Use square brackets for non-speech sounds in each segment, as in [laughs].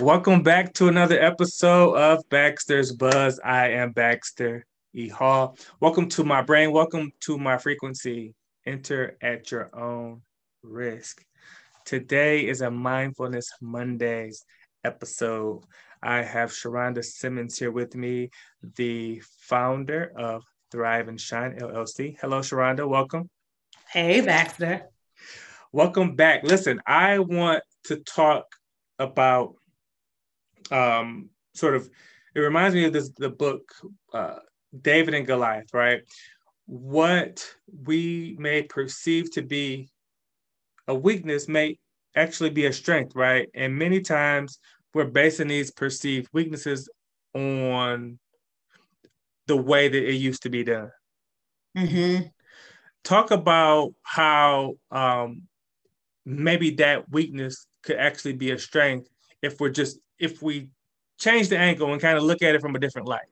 Welcome back to another episode of Baxter's Buzz. I am Baxter E. Hall. Welcome to my brain. Welcome to my frequency. Enter at your own risk. Today is a Mindfulness Mondays episode. I have Sharonda Simmons here with me, the founder of Thrive and Shine LLC. Hello, Sharonda. Welcome. Hey, Baxter. Welcome back. Listen, I want to talk about um, sort of it reminds me of this the book uh, David and Goliath, right? What we may perceive to be a weakness may actually be a strength, right? And many times we're basing these perceived weaknesses on the way that it used to be done. Mm-hmm. Talk about how um, maybe that weakness could actually be a strength if we're just if we change the angle and kind of look at it from a different light?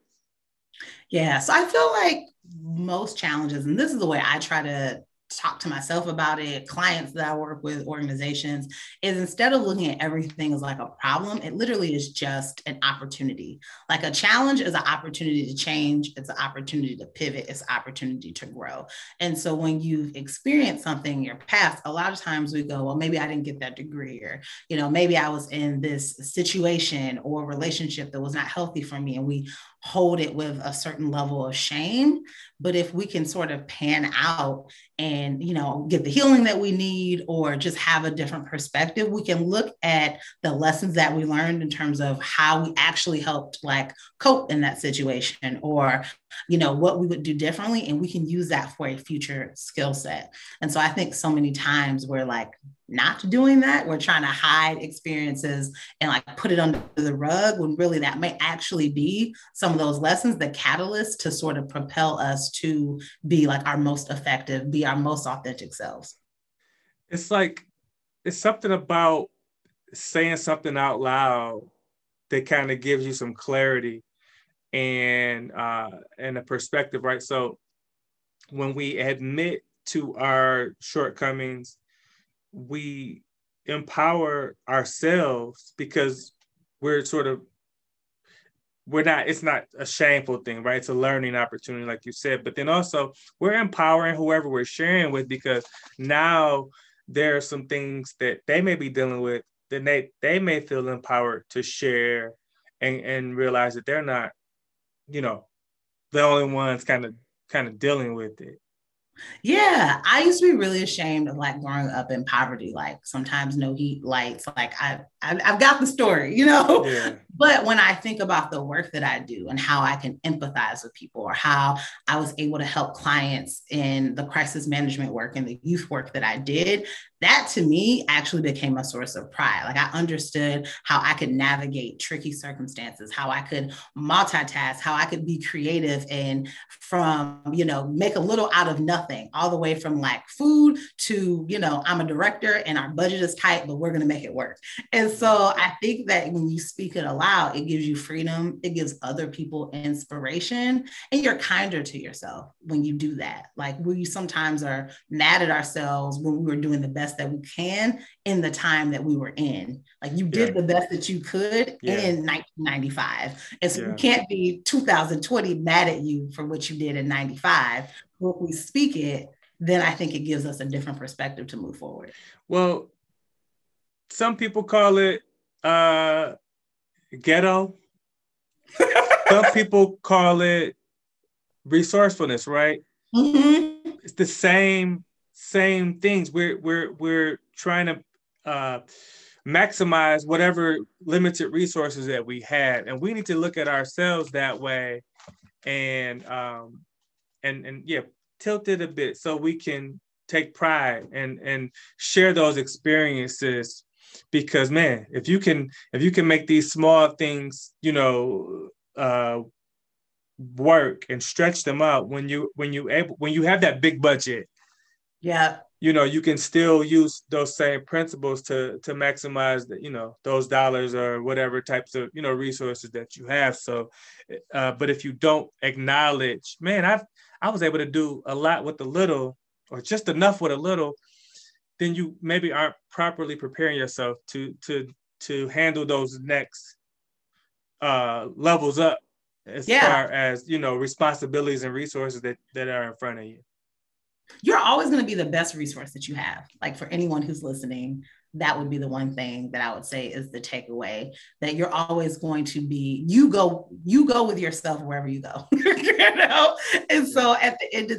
Yeah, so I feel like most challenges, and this is the way I try to talk to myself about it, clients that I work with, organizations, is instead of looking at everything as like a problem, it literally is just an opportunity. Like a challenge is an opportunity to change, it's an opportunity to pivot, it's an opportunity to grow. And so when you've experienced something in your past, a lot of times we go, well, maybe I didn't get that degree, or, you know, maybe I was in this situation or relationship that was not healthy for me. And we hold it with a certain level of shame. But if we can sort of pan out and you know get the healing that we need or just have a different perspective we can look at the lessons that we learned in terms of how we actually helped like cope in that situation or you know what we would do differently. And we can use that for a future skill set. And so i think so many times we're like not doing that. We're trying to hide experiences and like put it under the rug when really that may actually be some of those lessons, the catalyst to sort of propel us to be like our most effective, be our most authentic selves. It's like, it's something about saying something out loud that kind of gives you some clarity and uh and a perspective, right? So when we admit to our shortcomings we empower ourselves because we're sort of we're not it's not a shameful thing right? It's a learning opportunity like you said. But then also we're empowering whoever we're sharing with because now there are some things that they may be dealing with that they they may feel empowered to share and and realize that they're not you know the only ones kind of kind of dealing with it yeah, I used to be really ashamed of like growing up in poverty, like sometimes no heat, lights. Like I, I have got the story, you know. Yeah. [laughs] But when I think about the work that I do and how I can empathize with people, or how I was able to help clients in the crisis management work and the youth work that I did, that to me actually became a source of pride. Like I understood how I could navigate tricky circumstances, how I could multitask, how I could be creative and from, you know, make a little out of nothing, all the way from like food to, you know, I'm a director and our budget is tight, but we're going to make it work. And so I think that when you speak it aloud, it gives you freedom, it gives other people inspiration, and you're kinder to yourself when you do that. Like we sometimes are mad at ourselves when we were doing the best best that we can in the time that we were in. Like you did yeah. the best that you could yeah. in 1995. And so yeah. we can't be 2020 mad at you for what you did in 95. When we speak it, then I think it gives us a different perspective to move forward. Well, some people call it uh, ghetto. [laughs] some people call it resourcefulness, right? Mm-hmm. It's the same same things. We're we're we're trying to uh, maximize whatever limited resources that we had, and we need to look at ourselves that way, and um, and and yeah, tilt it a bit so we can take pride and and share those experiences because man if you can if you can make these small things you know uh work and stretch them out when you when you able when you have that big budget yeah. You know, you can still use those same principles to to maximize the, you know, those dollars or whatever types of, you know, resources that you have. So uh, but if you don't acknowledge, man, I've I was able to do a lot with a little or just enough with a little, then you maybe aren't properly preparing yourself to to to handle those next uh, levels up as Yeah. far as you know responsibilities and resources that that are in front of you. You're always going to be the best resource that you have. Like for anyone who's listening, that would be the one thing that I would say is the takeaway that you're always going to be, you go, you go with yourself wherever you go, [laughs] you know? And so at the end of